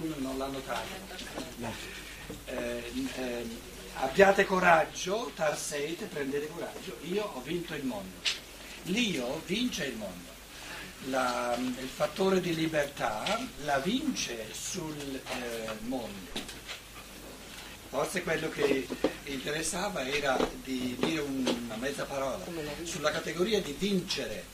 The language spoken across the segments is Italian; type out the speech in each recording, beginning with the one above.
qualcuno non l'ha notato. Eh, eh, abbiate coraggio, tarsete, prendete coraggio, io ho vinto il mondo. L'io vince il mondo. La, il fattore di libertà la vince sul eh, mondo. Forse quello che interessava era di dire una mezza parola sulla categoria di vincere.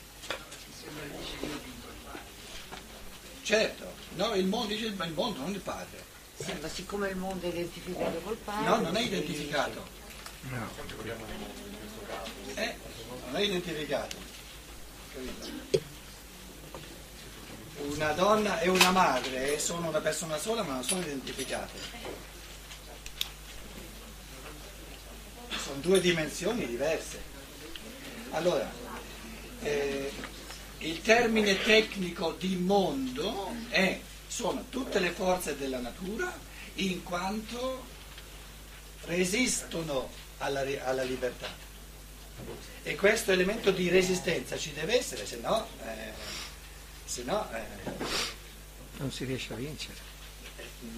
Certo, no, il mondo dice il mondo, non il padre. Sì, ma siccome il mondo è identificato col padre. No, non è identificato. No. Eh, non è identificato. Capito? Una donna e una madre sono una persona sola ma non sono identificate. sono due dimensioni diverse. Allora, eh, il termine tecnico di mondo è, sono tutte le forze della natura in quanto resistono alla, alla libertà. E questo elemento di resistenza ci deve essere, se no, eh, se no eh, non si riesce a vincere.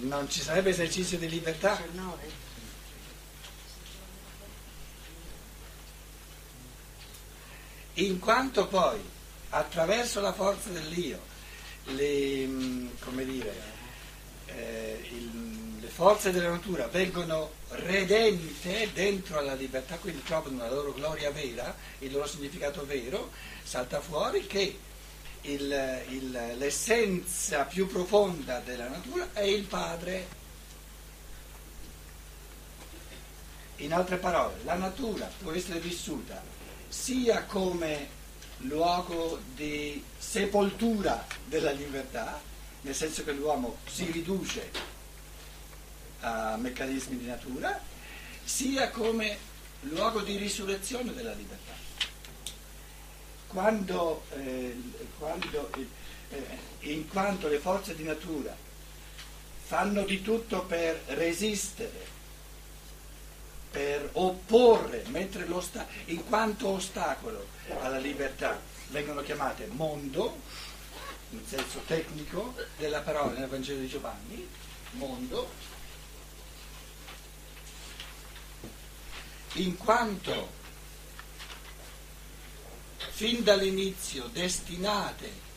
Non ci sarebbe esercizio di libertà. in quanto poi attraverso la forza dell'io le, mm, dire, eh, il, le forze della natura vengono redente dentro alla libertà, quindi trovano la loro gloria vera, il loro significato vero, salta fuori che il, il, l'essenza più profonda della natura è il Padre. In altre parole, la natura può essere vissuta sia come luogo di sepoltura della libertà, nel senso che l'uomo si riduce a meccanismi di natura, sia come luogo di risurrezione della libertà. Quando, eh, quando eh, in quanto le forze di natura fanno di tutto per resistere per opporre, mentre in quanto ostacolo alla libertà. Vengono chiamate mondo, in senso tecnico della parola nel Vangelo di Giovanni, mondo, in quanto fin dall'inizio destinate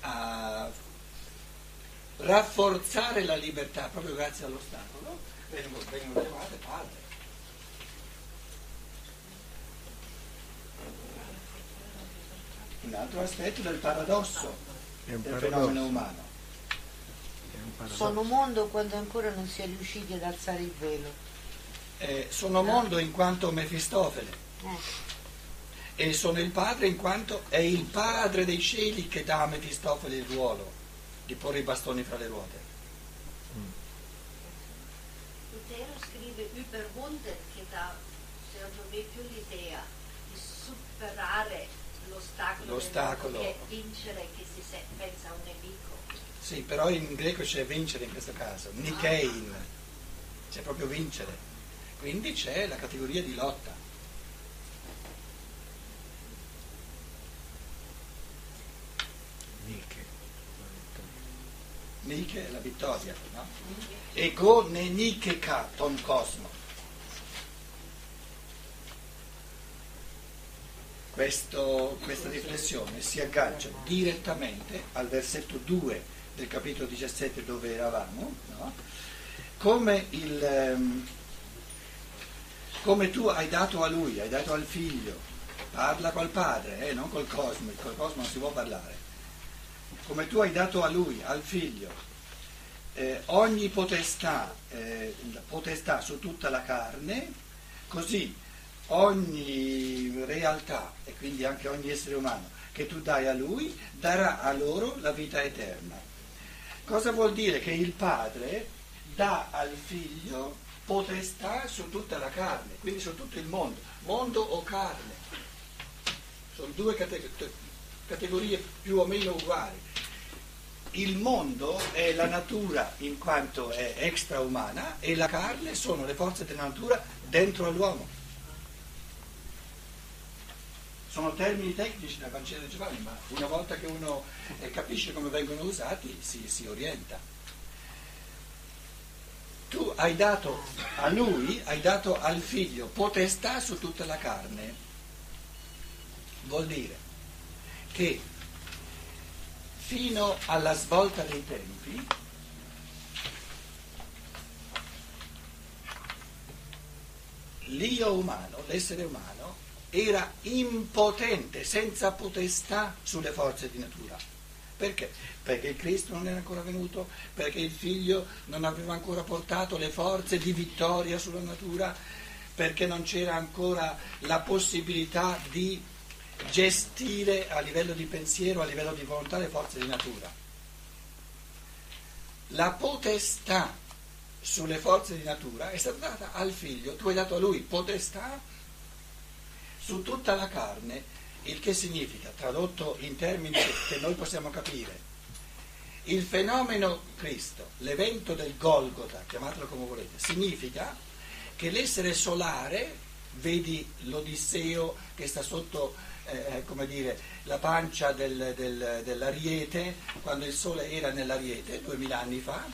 a rafforzare la libertà proprio grazie all'ostacolo, vengono, vengono chiamate padre. Un altro aspetto del paradosso del paradosso. fenomeno umano. Sono mondo quando ancora non si è riusciti ad alzare il velo. Eh, sono mondo in quanto Mefistofele. Eh. E sono il padre in quanto è il padre dei cieli che dà a Mefistofele il ruolo di porre i bastoni fra le ruote. Überwunden che dà, secondo me, più l'idea di superare l'ostacolo, l'ostacolo. che vincere che si pensa a un nemico. Sì, però in greco c'è vincere in questo caso, nikein, c'è proprio vincere. Quindi c'è la categoria di lotta. È la vittoria, no? Ego ne nike ka ton cosmo. Questo, questa riflessione si aggancia direttamente al versetto 2 del capitolo 17 dove eravamo, no? come, il, ehm, come, tu hai dato a lui, hai dato al figlio, parla col padre, eh, non col cosmo, col cosmo non si può parlare, come tu hai dato a lui, al figlio, eh, ogni potestà, eh, potestà su tutta la carne, così ogni realtà e quindi anche ogni essere umano che tu dai a lui darà a loro la vita eterna. Cosa vuol dire? Che il padre dà al figlio potestà su tutta la carne, quindi su tutto il mondo, mondo o carne. Sono due categorie più o meno uguali. Il mondo è la natura in quanto è extraumana e la carne sono le forze della natura dentro all'uomo. Sono termini tecnici da Vangelo Giovanni, ma una volta che uno eh, capisce come vengono usati si, si orienta. hai dato a lui, hai dato al figlio potestà su tutta la carne. Vuol dire che fino alla svolta dei tempi l'io umano, l'essere umano, era impotente, senza potestà sulle forze di natura. Perché? Perché il Cristo non era ancora venuto, perché il figlio non aveva ancora portato le forze di vittoria sulla natura, perché non c'era ancora la possibilità di gestire a livello di pensiero, a livello di volontà le forze di natura. La potestà sulle forze di natura è stata data al figlio, tu hai dato a lui potestà su tutta la carne, il che significa, tradotto in termini che noi possiamo capire, il fenomeno Cristo, l'evento del Golgota, chiamatelo come volete, significa che l'essere solare, vedi l'Odisseo che sta sotto eh, come dire, la pancia del, del, dell'ariete, quando il sole era nell'ariete, duemila anni fa,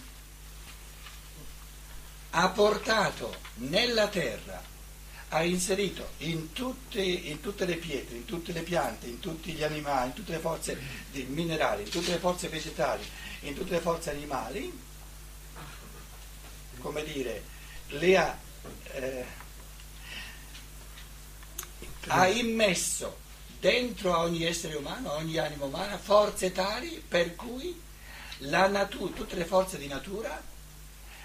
ha portato nella terra ha inserito in tutte, in tutte, le pietre, in tutte le piante, in tutti gli animali, in tutte le forze minerali, in tutte le forze vegetali, in tutte le forze animali, come dire, le ha, eh, ha immesso dentro a ogni essere umano, a ogni anima umana, forze tali per cui natura, tutte le forze di natura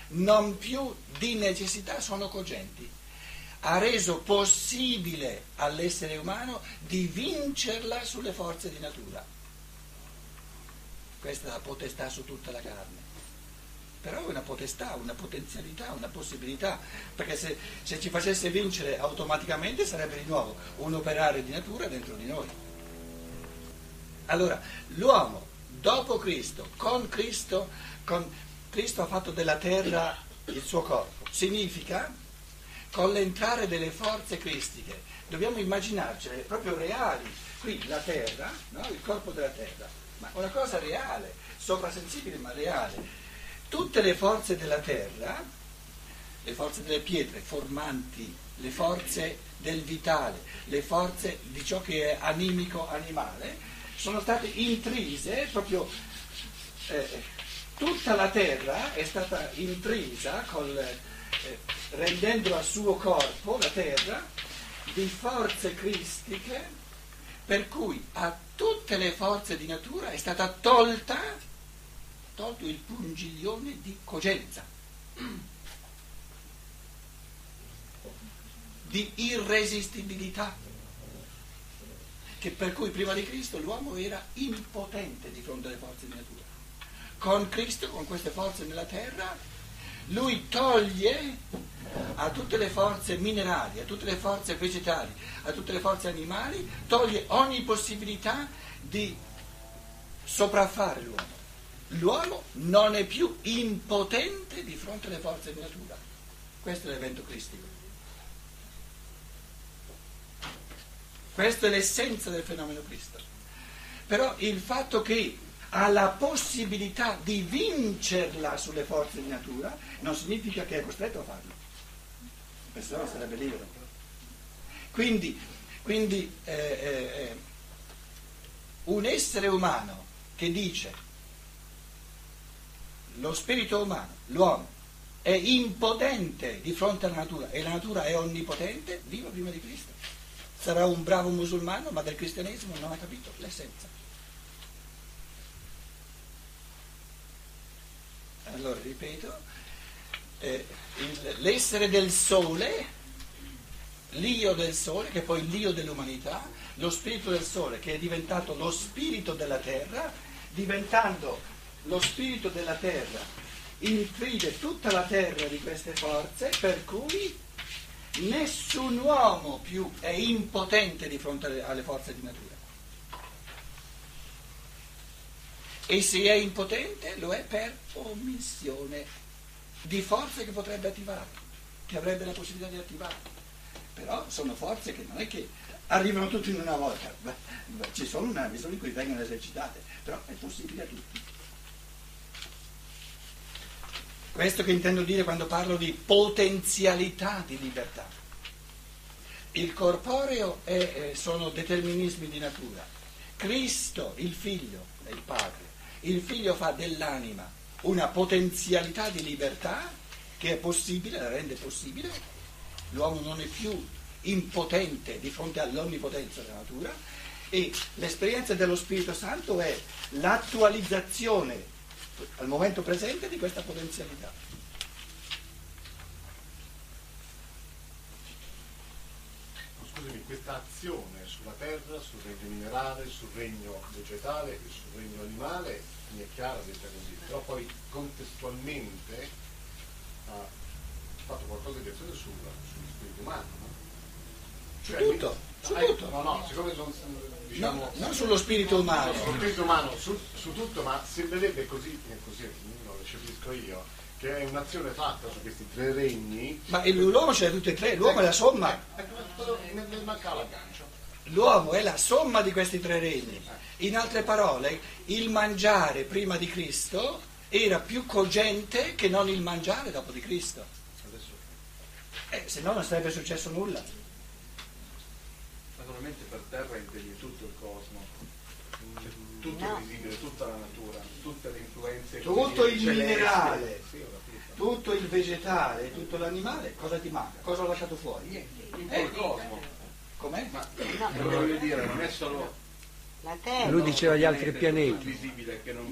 non più di necessità sono cogenti ha reso possibile all'essere umano di vincerla sulle forze di natura. Questa è la potestà su tutta la carne. Però è una potestà, una potenzialità, una possibilità, perché se, se ci facesse vincere automaticamente sarebbe di nuovo un operare di natura dentro di noi. Allora, l'uomo dopo Cristo, con Cristo, con Cristo ha fatto della terra il suo corpo, significa con l'entrare delle forze cristiche, dobbiamo immaginarcele proprio reali, qui la terra, no? il corpo della terra, ma una cosa reale, soprasensibile ma reale. Tutte le forze della terra, le forze delle pietre formanti, le forze del vitale, le forze di ciò che è animico animale, sono state intrise proprio eh, tutta la terra è stata intrisa col, eh, rendendo al suo corpo, la terra, di forze cristiche per cui a tutte le forze di natura è stata tolta, tolto il pungiglione di cogenza, di irresistibilità, che per cui prima di Cristo l'uomo era impotente di fronte alle forze di natura. Con Cristo, con queste forze nella terra, lui toglie a tutte le forze minerali, a tutte le forze vegetali, a tutte le forze animali, toglie ogni possibilità di sopraffare l'uomo. L'uomo non è più impotente di fronte alle forze di natura. Questo è l'evento cristico. Questa è l'essenza del fenomeno Cristo. Però il fatto che ha la possibilità di vincerla sulle forze di natura, non significa che è costretto a farlo, perché sennò sarebbe libero. Quindi, quindi eh, eh, eh, un essere umano che dice lo spirito umano, l'uomo, è impotente di fronte alla natura e la natura è onnipotente, viva prima di Cristo. Sarà un bravo musulmano, ma del cristianesimo non ha capito l'essenza. allora ripeto, eh, il, l'essere del sole, l'io del sole, che è poi l'io dell'umanità, lo spirito del sole che è diventato lo spirito della terra, diventando lo spirito della terra, intride tutta la terra di queste forze, per cui nessun uomo più è impotente di fronte alle, forze di natura. E se è impotente lo è per omissione di forze che potrebbe attivare, che avrebbe la possibilità di attivare. Però sono forze che non è che arrivano tutte in una volta, ci sono una misura in cui vengono esercitate, però è possibile a tutti. Questo che intendo dire quando parlo di potenzialità di libertà. Il corporeo è, eh, sono determinismi di natura. Cristo, il figlio, è il padre. Il figlio fa dell'anima una potenzialità di libertà che è possibile, la rende possibile. L'uomo non è più impotente di fronte all'onnipotenza della natura e l'esperienza dello Spirito Santo è l'attualizzazione al momento presente di questa potenzialità. Scusami, questa azione sulla terra, sul regno minerale, sul regno vegetale e sul regno animale mi è chiara detta così, però poi contestualmente ha fatto qualcosa di azione sugli spiriti umani. Cioè, tutto, su tutto. No, no, siccome sono diciamo, no, non sullo spirito umano. Sullo spirito umano, su, su tutto, ma sembrerebbe così, così lo capisco io, che è un'azione fatta su questi tre regni. Ma l'uomo ce l'ha tutti e tre, l'uomo è la somma. Eh, mancava l'aggancio. L'uomo è la somma di questi tre regni. In altre parole, il mangiare prima di Cristo era più cogente che non il mangiare dopo di Cristo. Eh, se no non sarebbe successo nulla naturalmente per terra intendi tutto il cosmo, cioè, tutto no. è visibile, tutta la natura, tutte le influenze. Tutto il celesti. minerale, sì, tutto il vegetale, tutto l'animale, cosa ti manca? Cosa ho lasciato fuori? Niente, eh, il cosmo. Com'è? Ma no. voglio dire, non è solo la terra. Lui diceva gli altri pianeti.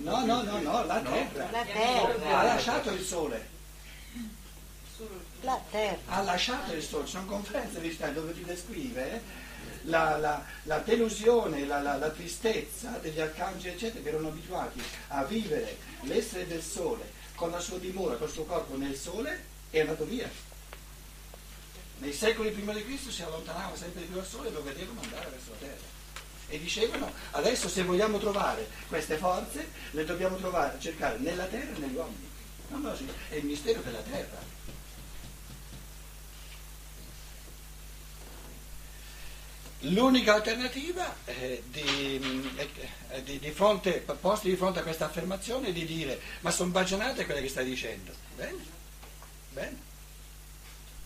No, no, no, no, la terra. La terra. Ha lasciato il sole. La terra. Ha lasciato il sole. Sono conferenze di dove ti descrive la, la, la delusione, la, la, tristezza degli arcangeli, eccetera, che erano abituati a vivere l'essere del sole con la sua dimora, col suo corpo nel sole, è andato via. Nei secoli prima di Cristo si allontanava sempre più dal sole e lo vedevano andare verso la terra. E dicevano, adesso se vogliamo trovare queste forze, le dobbiamo trovare, cercare nella terra e negli uomini. No, no, sì, è il mistero della terra. L'unica alternativa è di, è di, di fronte, posti di fronte a questa affermazione è di dire ma sono baggianate quelle che stai dicendo. Bene, bene.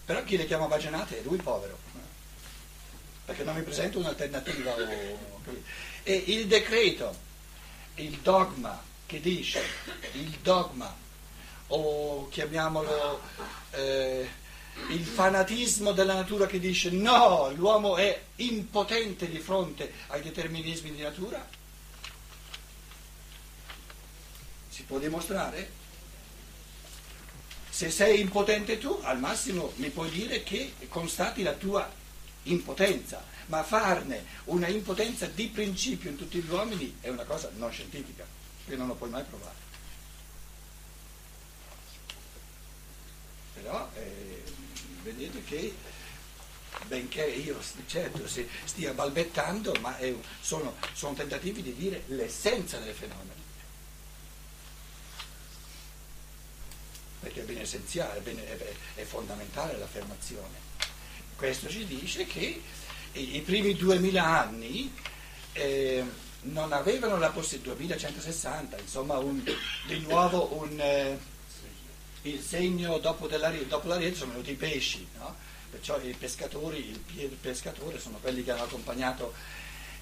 Però chi le chiama baggianate è lui povero, perché non mi presento un'alternativa. E il decreto, il dogma che dice, il dogma, o chiamiamolo... Eh, il fanatismo della natura che dice no, l'uomo è impotente di fronte ai determinismi di natura? Si può dimostrare? Se sei impotente tu, al massimo mi puoi dire che constati la tua impotenza, ma farne una impotenza di principio in tutti gli uomini è una cosa non scientifica, che non lo puoi mai provare. Però eh, vedete che benché io certo stia balbettando, ma è, sono, sono tentativi di dire l'essenza del fenomeno. Perché è ben essenziale, è, ben, è, è fondamentale l'affermazione. Questo ci dice che i, i primi 2000 anni eh, non avevano la possibilità, 2160, insomma, un, di nuovo un... Eh, il segno dopo, dopo la rete sono venuti i pesci, no? perciò i pescatori, il pescatore sono quelli che hanno accompagnato.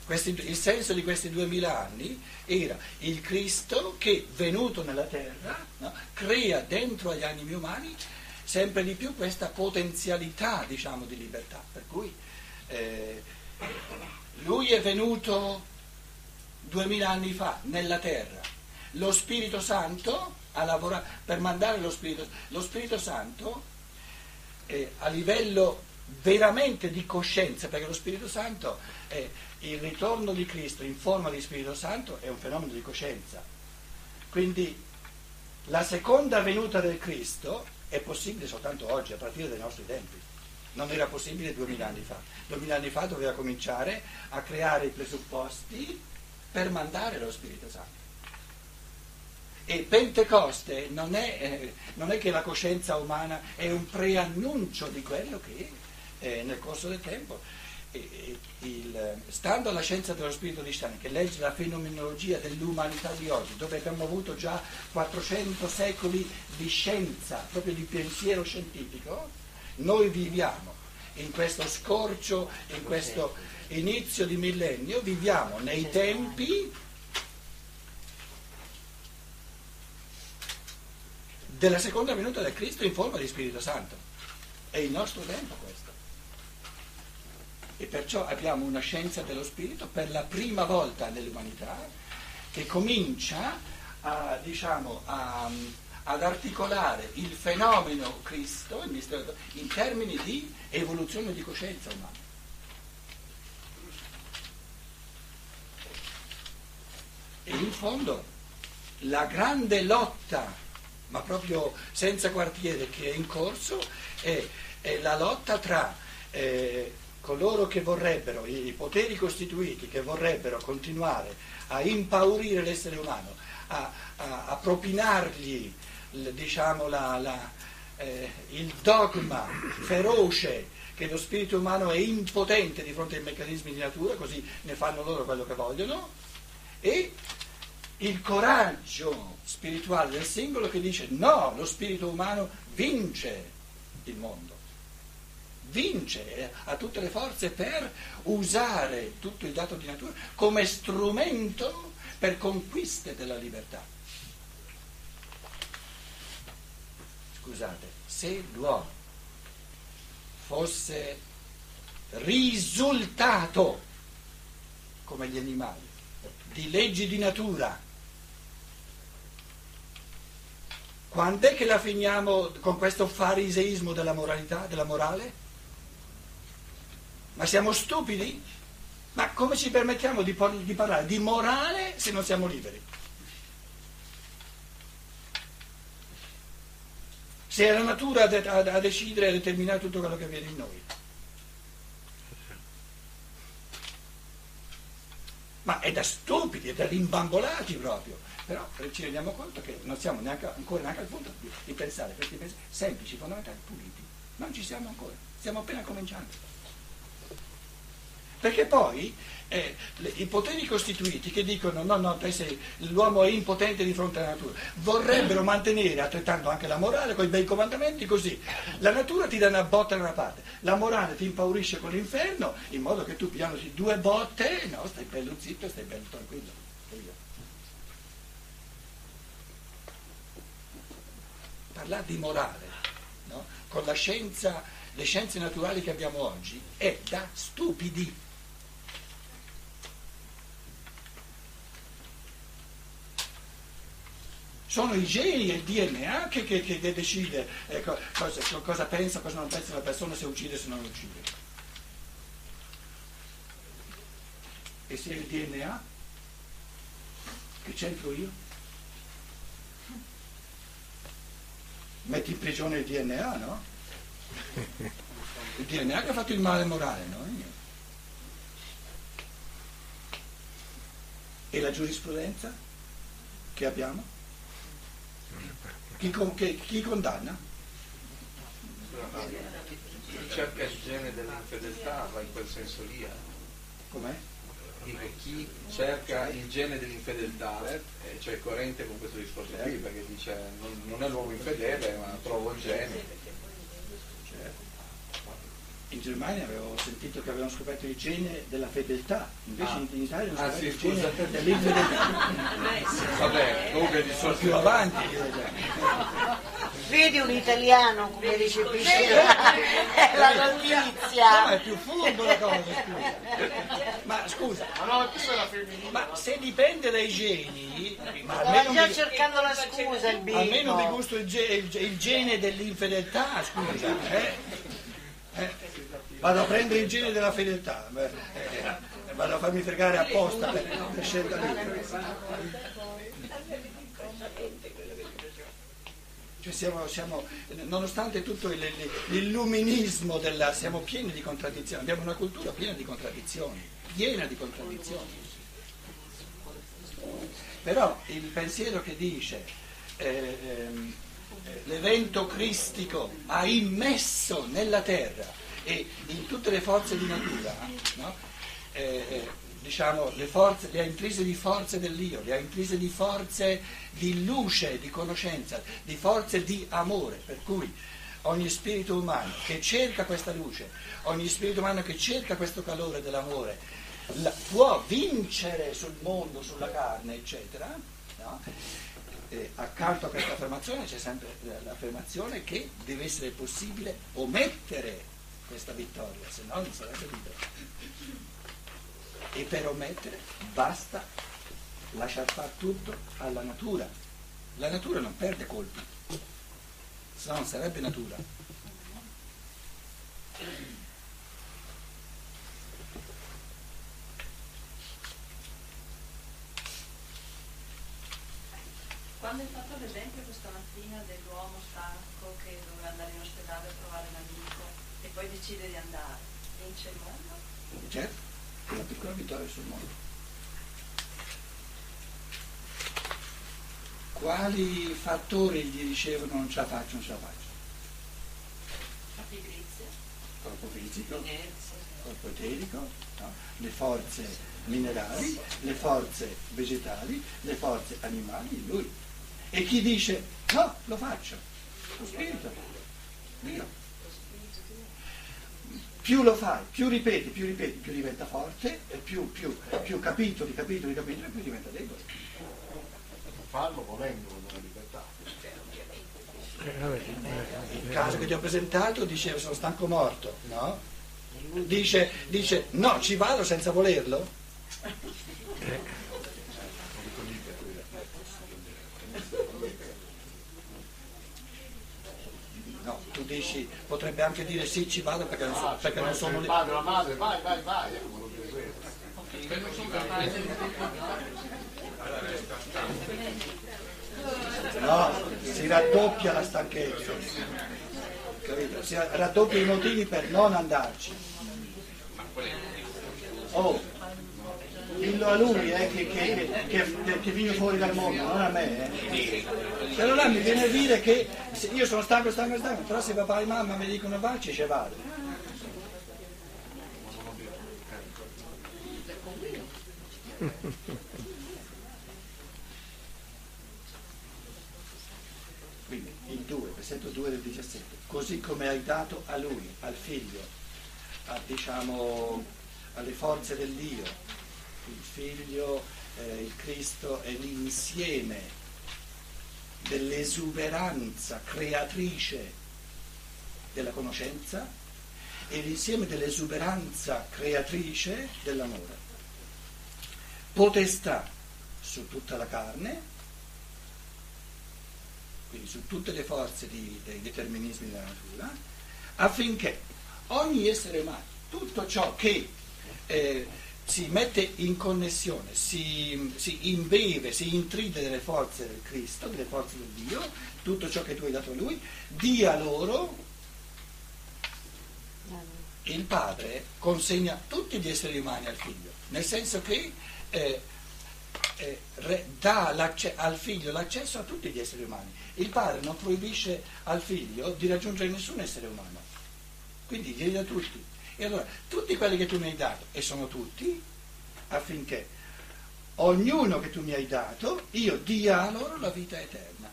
Questi, il senso di questi duemila anni era il Cristo che, venuto nella terra, no? crea dentro agli animi umani sempre di più questa potenzialità diciamo, di libertà. Per cui eh, lui è venuto duemila anni fa nella terra, lo Spirito Santo a lavorare per mandare lo Spirito Lo Spirito Santo eh, a livello veramente di coscienza, perché lo Spirito Santo è il ritorno di Cristo in forma di Spirito Santo è un fenomeno di coscienza. Quindi la seconda venuta del Cristo è possibile soltanto oggi, a partire dai nostri tempi. Non era possibile duemila anni fa. Duemila anni fa doveva cominciare a creare i presupposti per mandare lo Spirito Santo. E Pentecoste non è, eh, non è, che la coscienza umana è un preannuncio di quello che eh, nel corso del tempo il, stando alla scienza dello spirito di Stein, che legge la fenomenologia dell'umanità di oggi, dove abbiamo avuto già 400 secoli di scienza, proprio di pensiero scientifico, noi viviamo in questo scorcio, in questo inizio di millennio, viviamo nei tempi della seconda venuta del Cristo in forma di Spirito Santo. È il nostro tempo questo. E perciò abbiamo una scienza dello Spirito per la prima volta nell'umanità che comincia a, diciamo, a, ad articolare il fenomeno Cristo in termini di evoluzione di coscienza umana. E in fondo la grande lotta, ma proprio senza quartiere, che è in corso è, è la lotta tra eh, coloro che vorrebbero, i poteri costituiti, che vorrebbero continuare a impaurire l'essere umano, a, a, a propinargli diciamo, la, la, eh, il dogma feroce che lo spirito umano è impotente di fronte ai meccanismi di natura, così ne fanno loro quello che vogliono, e il coraggio spirituale del singolo che dice no, lo spirito umano vince il mondo, vince, ha tutte le forze per usare tutto il dato di natura come strumento per conquiste della libertà. Scusate, se l'uomo fosse risultato come gli animali di leggi di natura, Quando è che la finiamo con questo fariseismo della moralità, della morale? Ma siamo stupidi? Ma come ci permettiamo di, di parlare di morale se non siamo liberi? Se è la natura a, a, a decidere e a determinare tutto quello che avviene in noi. Ma è da stupidi, è da rimbambolati proprio. Però ci rendiamo conto che non siamo neanche, ancora neanche al punto di, di pensare questi pensieri semplici, fondamentali, puliti. Non ci siamo ancora, stiamo appena cominciando. Perché poi eh, le, i poteri costituiti che dicono no, no, sei, l'uomo è impotente di fronte alla natura, vorrebbero mantenere altrettanto anche la morale con i bei comandamenti così. La natura ti dà una botta da una parte, la morale ti impaurisce con l'inferno, in modo che tu pianoti due botte, no, stai bello zitto e stai bello tranquillo. Parlare di morale, no? con la scienza, le scienze naturali che abbiamo oggi, è da stupidi. Sono i geni e il DNA che, che, che decide eh, cosa, cosa pensa, cosa non pensa la persona, se uccide, se non uccide. E se è il DNA, che c'entro io? Metti in prigione il DNA, no? Il DNA che ha fatto il male morale, no? E la giurisprudenza che abbiamo? Chi, chi, chi condanna? Chi cerca il gene dell'infedeltà va in quel senso lì. Eh. Com'è? Dico, chi cerca il gene dell'infedeltà eh, cioè è coerente con questo discorso qui, perché dice non, non è l'uomo infedele, ma trovo il gene. In Germania avevo sentito che avevano scoperto il gene della fedeltà, invece ah. in Italia hanno ah, scoperto sì, il gene dell'infedeltà. Vabbè, comunque di solito più avanti. Vedi un italiano come recepisce la notizia. No, è più furbo la cosa, scusa. Ma scusa, ma se dipende dai geni, ma Stava già mi, cercando la scusa il bimbo. Almeno mi gusto il, il, il gene dell'infedeltà, scusa. Eh? Eh? Vado a prendere il gene della fedeltà, eh, vado a farmi fregare apposta per, per scelta libera. Cioè siamo, siamo, nonostante tutto il, l'illuminismo della, siamo pieni di contraddizioni, abbiamo una cultura piena di contraddizioni, piena di contraddizioni. Però il pensiero che dice eh, eh, l'evento cristico ha immesso nella terra e in tutte le forze di natura, no? eh, eh, diciamo, le, forze, le ha intrise di forze dell'io, le ha intrise di forze di luce, di conoscenza, di forze di amore, per cui ogni spirito umano che cerca questa luce, ogni spirito umano che cerca questo calore dell'amore, la, può vincere sul mondo, sulla carne, eccetera. No? Eh, accanto a questa affermazione c'è sempre l'affermazione che deve essere possibile omettere questa vittoria, se no non sarebbe libero. E per omettere basta lasciar fare tutto alla natura. La natura non perde colpi se no non sarebbe natura. Quando hai fatto l'esempio questa mattina dell'uomo stanco che doveva andare in ospedale a trovare l'amico e poi decide di andare, vince il mondo? Certo, una piccola vittoria sul mondo. quali fattori gli dicevano non ce la faccio, non ce la faccio? Corpo fisico, corpo eterico, no? le forze minerali, le forze vegetali, le forze animali lui. E chi dice no, lo faccio? Lo spirito, Dio. Più lo fai, più ripeti, più ripeti, più diventa forte, e più, più, più capitoli, capitoli, capitoli, più diventa debole farlo volendo con una libertà. Il caso che ti ho presentato diceva sono stanco morto, no? Dice, dice no, ci vado senza volerlo? tu dici, potrebbe anche dire sì, ci vado perché non, so, ah, perché non sono lì. Il padre, la madre, vai, vai, vai, dire No, si raddoppia la stanchezza, capito? Si raddoppia i motivi per non andarci. Oh, dillo a lui eh, che, che, che, che, vive fuori dal mondo, non a me. Eh. E allora mi viene a dire che io sono stanco, stanco, stanco, però se papà e mamma mi dicono vacci, ci vado. Quindi il 2, versetto 2 del 17, così come hai dato a lui, al figlio, a, diciamo, alle forze dell'io, il figlio, eh, il Cristo è l'insieme dell'esuberanza creatrice della conoscenza e l'insieme dell'esuberanza creatrice dell'amore. Potestà su tutta la carne, quindi su tutte le forze di, dei determinismi della natura, affinché ogni essere umano, tutto ciò che eh, si mette in connessione, si, si, imbeve, si intride delle forze del Cristo, delle forze del Dio, tutto ciò che tu hai dato a Lui, dia loro, il Padre consegna tutti gli esseri umani al Figlio, nel senso che eh, eh, dà al figlio l'accesso a tutti gli esseri umani. Il padre non proibisce al figlio di raggiungere nessun essere umano, quindi glieli dà tutti. E allora, tutti quelli che tu mi hai dato, e sono tutti, affinché ognuno che tu mi hai dato, io dia a loro la vita eterna.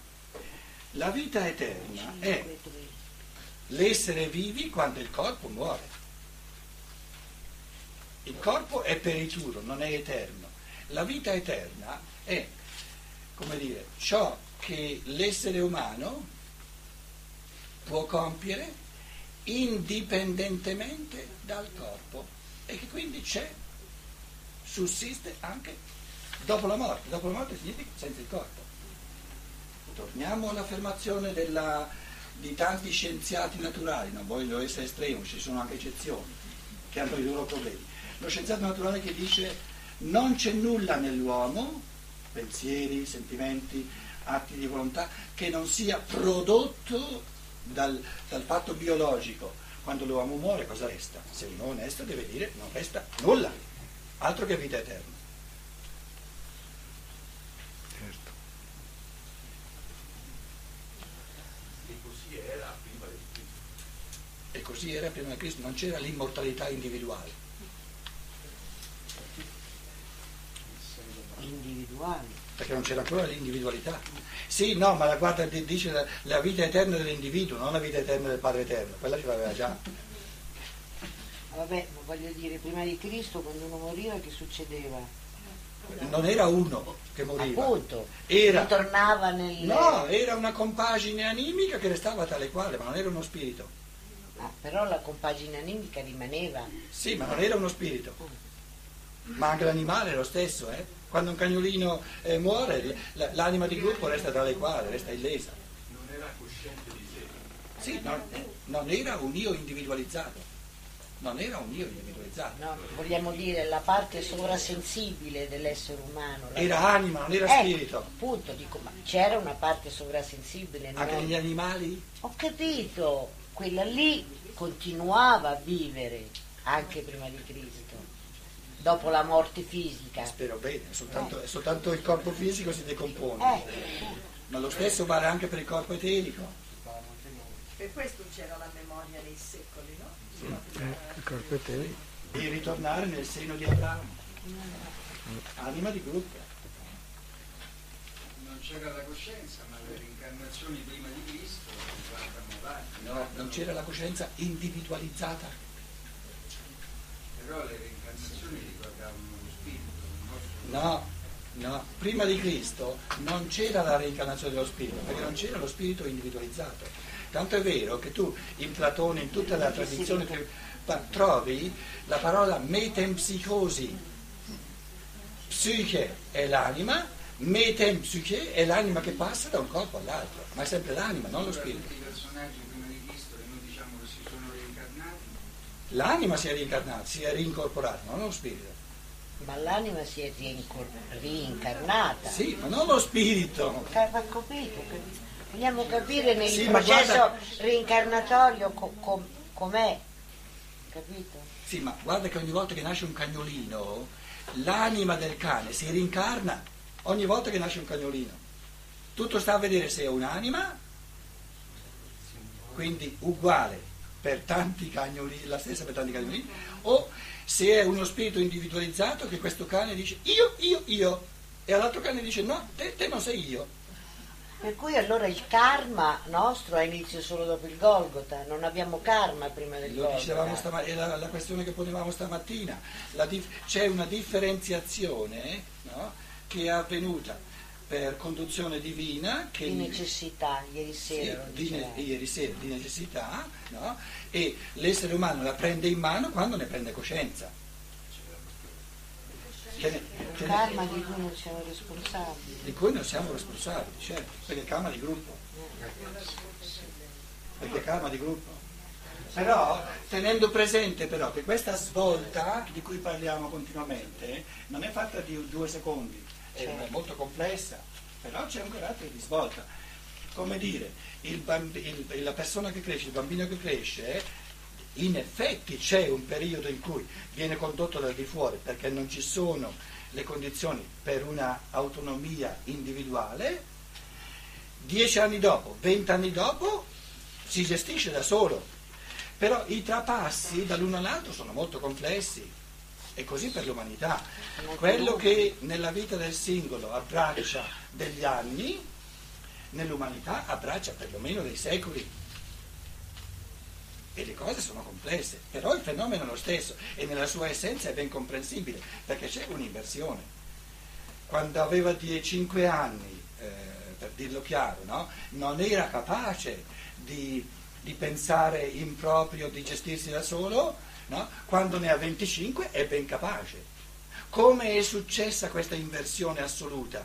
La vita eterna è l'essere vivi quando il corpo muore. Il corpo è perituro, non è eterno. La vita eterna è, come dire, ciò che l'essere umano può compiere indipendentemente dal corpo e che quindi c'è, sussiste anche dopo la morte. Dopo la morte significa senza il corpo. Torniamo all'affermazione della, di tanti scienziati naturali, non voglio essere estremo, ci sono anche eccezioni che hanno i loro problemi. Lo scienziato naturale che dice non c'è nulla nell'uomo, pensieri, sentimenti, atti di volontà, che non sia prodotto dal, dal fatto biologico. Quando l'uomo muore cosa resta? Se uno è onesto deve dire non resta nulla, altro che vita eterna. Certo. E così era prima del Cristo. così era prima di Cristo, non c'era l'immortalità individuale. Individuale? Perché non c'era ancora l'individualità. Sì, no, ma la guarda dice la, la vita eterna dell'individuo, non la vita eterna del Padre Eterno, quella ce l'aveva già. Vabbè, ma voglio dire, prima di Cristo quando uno moriva che succedeva? non era uno che moriva. Appunto, era, nel... No, era una compagine animica che restava tale quale, ma non era uno spirito. Ah, però la compagine animica rimaneva. Sì, ma non era uno spirito. Ma anche l'animale è lo stesso, eh? Quando un cagnolino eh, muore, l'anima di gruppo resta tale quale, resta illesa. Non era cosciente di sé. Sì, non, non era un io individualizzato non era un io individualizzato. No, vogliamo dire la parte sovrasensibile dell'essere umano. Era anima, non era ecco, spirito. Appunto, dico, ma c'era una parte sovrasensibile. Anche negli animali? Ho capito, quella lì continuava a vivere anche prima di Cristo. Dopo la morte fisica. Spero bene, soltanto, eh. soltanto il corpo fisico si decompone. Eh. Ma lo stesso vale anche per il corpo eterico. Per questo c'era la memoria dei secoli, no? Eh, di ritornare nel seno di Abramo. Anima di gruppo. Non c'era la coscienza, ma le reincarnazioni prima di Cristo riguardano avanti. No, non c'era la coscienza individualizzata. Però le reincarnazioni. No, no, prima di Cristo non c'era la reincarnazione dello spirito, perché non c'era lo spirito individualizzato Tanto è vero che tu in Platone, in tutta la tradizione, trovi la parola metempsicosi. Psiche è l'anima, metempsiche è l'anima che passa da un corpo all'altro, ma è sempre l'anima, non lo spirito. Diciamo? L'anima si è reincarnata, si è reincorporata, non lo spirito. Ma l'anima si è reincarnata. Sì, ma non lo spirito. Ma capito, Vogliamo capire nel sì, processo guarda... reincarnatorio co- com- com'è, capito? Sì, ma guarda che ogni volta che nasce un cagnolino, l'anima del cane si rincarna ogni volta che nasce un cagnolino. Tutto sta a vedere se è un'anima, quindi uguale per tanti cagnolini, la stessa per tanti cagnolini, o se è uno spirito individualizzato che questo cane dice io, io, io, e all'altro cane dice no, te, te non sei io. Per cui allora il karma nostro ha inizio solo dopo il Golgota, non abbiamo karma prima del Lo Golgota. Stama- è la, la, questione che ponevamo stamattina. Dif- c'è una differenziazione no, che è avvenuta per conduzione divina. Che di necessità, ieri sera. Sì, di, ne- ieri sera, di necessità, no, e l'essere umano la prende in mano quando ne prende coscienza. Che ne, karma di cui non siamo responsabili. Di cui non siamo responsabili, certo, perché è karma di gruppo. Perché è karma di gruppo. Però, tenendo presente però che questa svolta di cui parliamo continuamente non è fatta di due secondi, è certo. molto complessa, però c'è un carattere di svolta. Come dire, il bambi, il, la persona che cresce, il bambino che cresce, in effetti c'è un periodo in cui viene condotto dal di fuori perché non ci sono le condizioni per una autonomia individuale, dieci anni dopo, vent'anni dopo si gestisce da solo. Però i trapassi dall'uno all'altro sono molto complessi e così per l'umanità. Quello che nella vita del singolo abbraccia degli anni, nell'umanità abbraccia perlomeno dei secoli e le cose sono complesse, però il fenomeno è lo stesso e nella sua essenza è ben comprensibile, perché c'è un'inversione. Quando aveva 5 anni, eh, per dirlo chiaro, no? non era capace di, di, pensare in proprio, di gestirsi da solo, no? quando ne ha 25 è ben capace. Come è successa questa inversione assoluta?